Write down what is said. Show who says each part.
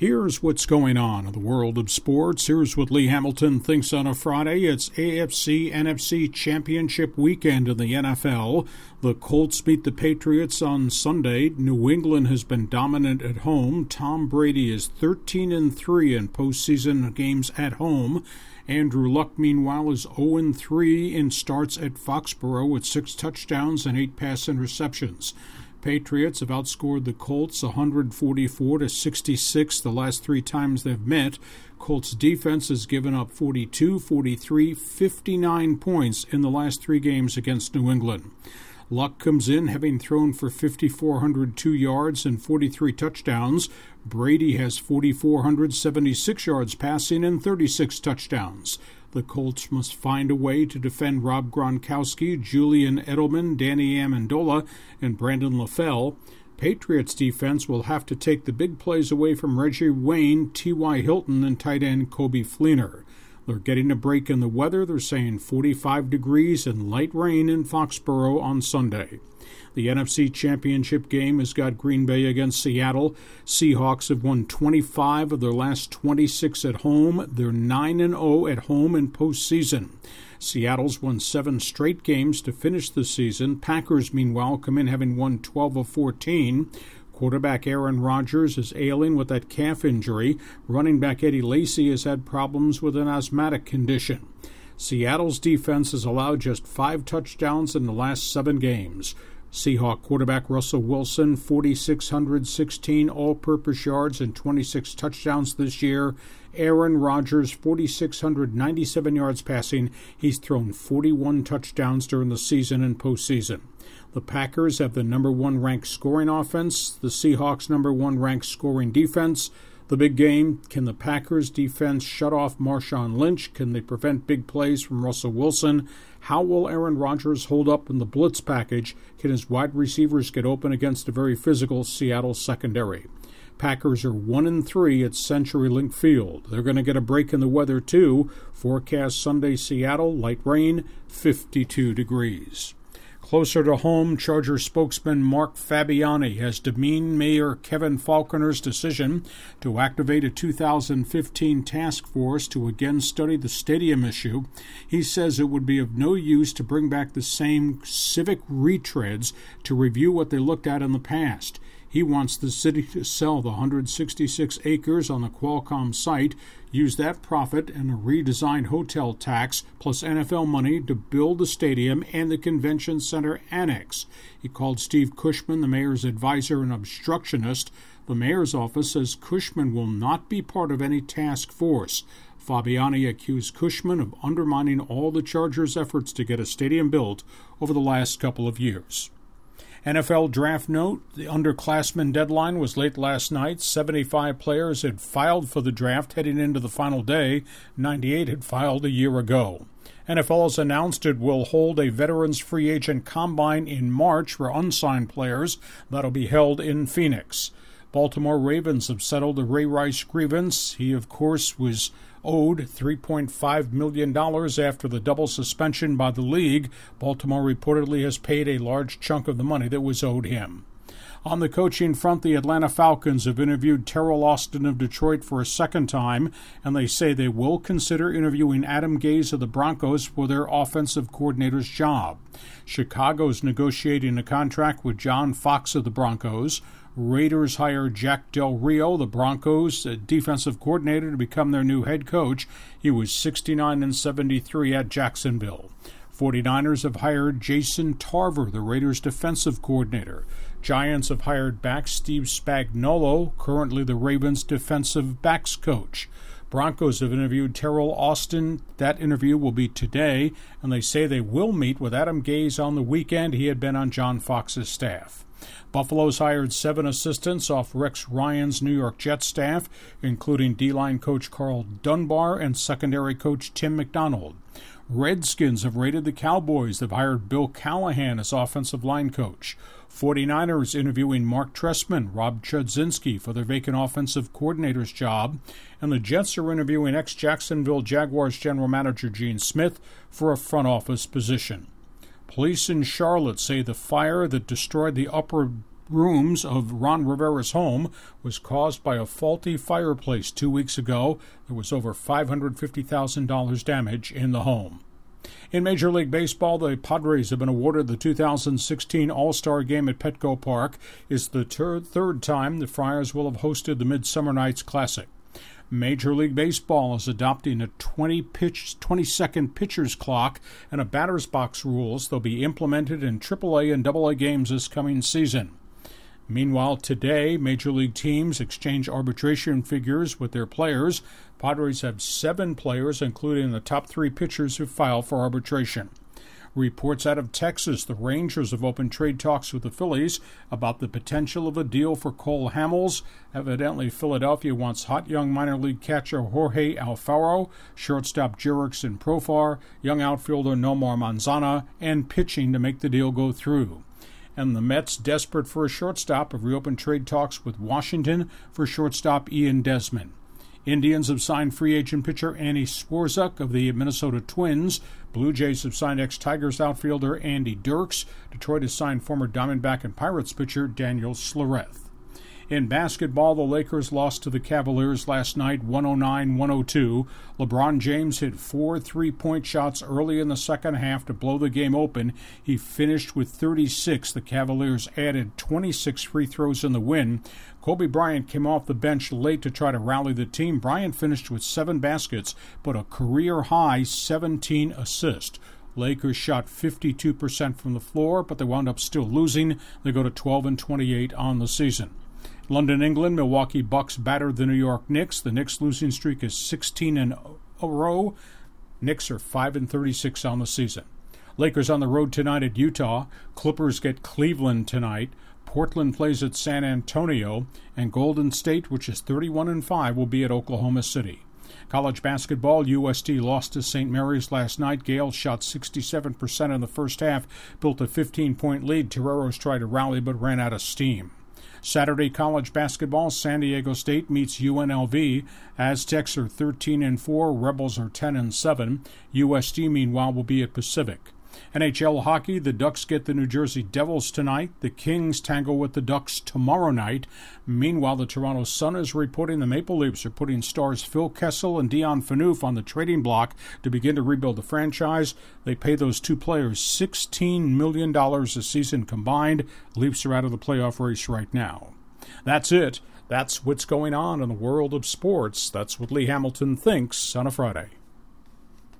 Speaker 1: Here's what's going on in the world of sports. Here's what Lee Hamilton thinks on a Friday. It's AFC NFC Championship weekend in the NFL. The Colts beat the Patriots on Sunday. New England has been dominant at home. Tom Brady is 13 and 3 in postseason games at home. Andrew Luck, meanwhile, is 0 3 in starts at Foxborough with six touchdowns and eight pass interceptions. Patriots have outscored the Colts 144 to 66 the last three times they've met. Colts defense has given up 42, 43, 59 points in the last three games against New England. Luck comes in having thrown for 5,402 yards and 43 touchdowns. Brady has 4,476 yards passing and 36 touchdowns. The Colts must find a way to defend Rob Gronkowski, Julian Edelman, Danny Amendola, and Brandon LaFell. Patriots defense will have to take the big plays away from Reggie Wayne, T.Y. Hilton, and tight end Coby Fleener. They're getting a break in the weather. They're saying 45 degrees and light rain in Foxborough on Sunday. The NFC Championship game has got Green Bay against Seattle. Seahawks have won 25 of their last 26 at home. They're 9 0 at home in postseason. Seattle's won seven straight games to finish the season. Packers, meanwhile, come in having won 12 of 14. Quarterback Aaron Rodgers is ailing with that calf injury. Running back Eddie Lacy has had problems with an asthmatic condition. Seattle's defense has allowed just five touchdowns in the last seven games. Seahawk quarterback Russell Wilson, 4,616 all purpose yards and 26 touchdowns this year. Aaron Rodgers, 4,697 yards passing. He's thrown 41 touchdowns during the season and postseason. The Packers have the number one ranked scoring offense, the Seahawks' number one ranked scoring defense. The big game can the Packers defense shut off Marshawn Lynch? Can they prevent big plays from Russell Wilson? How will Aaron Rodgers hold up in the blitz package? Can his wide receivers get open against a very physical Seattle secondary? Packers are 1 and 3 at CenturyLink Field. They're going to get a break in the weather too. Forecast Sunday Seattle, light rain, 52 degrees. Closer to home, Charger spokesman Mark Fabiani has demeaned Mayor Kevin Faulconer's decision to activate a 2015 task force to again study the stadium issue. He says it would be of no use to bring back the same civic retreads to review what they looked at in the past. He wants the city to sell the 166 acres on the Qualcomm site, use that profit and a redesigned hotel tax plus NFL money to build the stadium and the convention center annex. He called Steve Cushman, the mayor's advisor, an obstructionist. The mayor's office says Cushman will not be part of any task force. Fabiani accused Cushman of undermining all the Chargers' efforts to get a stadium built over the last couple of years. NFL draft note the underclassmen deadline was late last night. 75 players had filed for the draft heading into the final day, 98 had filed a year ago. NFL has announced it will hold a veterans free agent combine in March for unsigned players that'll be held in Phoenix. Baltimore Ravens have settled the Ray Rice grievance. He, of course, was owed $3.5 million after the double suspension by the league. Baltimore reportedly has paid a large chunk of the money that was owed him. On the coaching front, the Atlanta Falcons have interviewed Teryl Austin of Detroit for a second time, and they say they will consider interviewing Adam Gase of the Broncos for their offensive coordinator's job. Chicago is negotiating a contract with John Fox of the Broncos. Raiders hired Jack Del Rio, the Broncos defensive coordinator, to become their new head coach. He was 69 and 73 at Jacksonville. 49ers have hired Jason Tarver, the Raiders defensive coordinator. Giants have hired back Steve Spagnuolo, currently the Ravens defensive backs coach. Broncos have interviewed Teryl Austin. That interview will be today, and they say they will meet with Adam Gase on the weekend. He had been on John Fox's staff. Buffalo's hired seven assistants off Rex Ryan's New York Jets staff, including D line coach Karl Dunbar and secondary coach Tim McDonald. Redskins have raided the Cowboys. They've hired Bill Callahan as offensive line coach. 49ers interviewing Mark Trestman, Rob Chudzinski for their vacant offensive coordinator's job. And the Jets are interviewing ex Jacksonville Jaguars general manager Gene Smith for a front office position. Police in Charlotte say the fire that destroyed the Upper rooms of Ron Rivera's home was caused by a faulty fireplace two weeks ago. There was over $550,000 damage in the home. In Major League Baseball, the Padres have been awarded the 2016 All Star Game at Petco Park. It's the ter- third time the Friars will have hosted the Midsummer Nights Classic. Major League Baseball is adopting a 20 pitch 20 second pitcher's clock and a batter's box rules. They'll be implemented in AAA and AA games this coming season. Meanwhile, today, major league teams exchange arbitration figures with their players. Padres have seven players, including the top three pitchers who file for arbitration. Reports out of Texas the Rangers have opened trade talks with the Phillies about the potential of a deal for Cole Hamels. Evidently, Philadelphia wants hot young minor league catcher Jorge Alfaro, shortstop Jurickson Profar, young outfielder Nomar Mazara, and pitching to make the deal go through and the Mets, desperate for a shortstop, have reopened trade talks with Washington for shortstop Ian Desmond. Indians have signed free agent pitcher Annie Swarzak of the Minnesota Twins. Blue Jays have signed ex Tigers outfielder Andy Dirks. Detroit has signed former Diamondback and Pirates pitcher Daniel Schlereth. In basketball, the Lakers lost to the Cavaliers last night 109 102. LeBron James hit four three point shots early in the second half to blow the game open. He finished with 36. The Cavaliers added 26 free throws in the win. Kobe Bryant came off the bench late to try to rally the team. Bryant finished with seven baskets, but a career high 17 assists. Lakers shot 52% from the floor, but they wound up still losing. They go to 12 and 28 on the season. London, England, Milwaukee Bucks battered the New York Knicks. The Knicks losing streak is 16 in a row. Knicks are 5 and 36 on the season. Lakers on the road tonight at Utah. Clippers get Cleveland tonight. Portland plays at San Antonio, and Golden State, which is 31 and 5, will be at Oklahoma City. College basketball, USD lost to St. Mary's last night. Gale shot 67% in the first half, built a 15 point lead. Toreros tried to rally but ran out of steam. Saturday college basketball, San Diego State meets UNLV. Aztecs are 13 and 4, Rebels are 10 and 7. USD meanwhile will be at Pacific. NHL hockey, the Ducks get the New Jersey Devils tonight. The Kings tangle with the Ducks tomorrow night. Meanwhile, the Toronto Sun is reporting the Maple Leafs are putting stars Phil Kessel and Dion Phaneuf on the trading block to begin to rebuild the franchise. They pay those two players $16 million a season combined. Leafs are out of the playoff race right now. That's it. That's what's going on in the world of sports. That's what Lee Hamilton thinks on a Friday.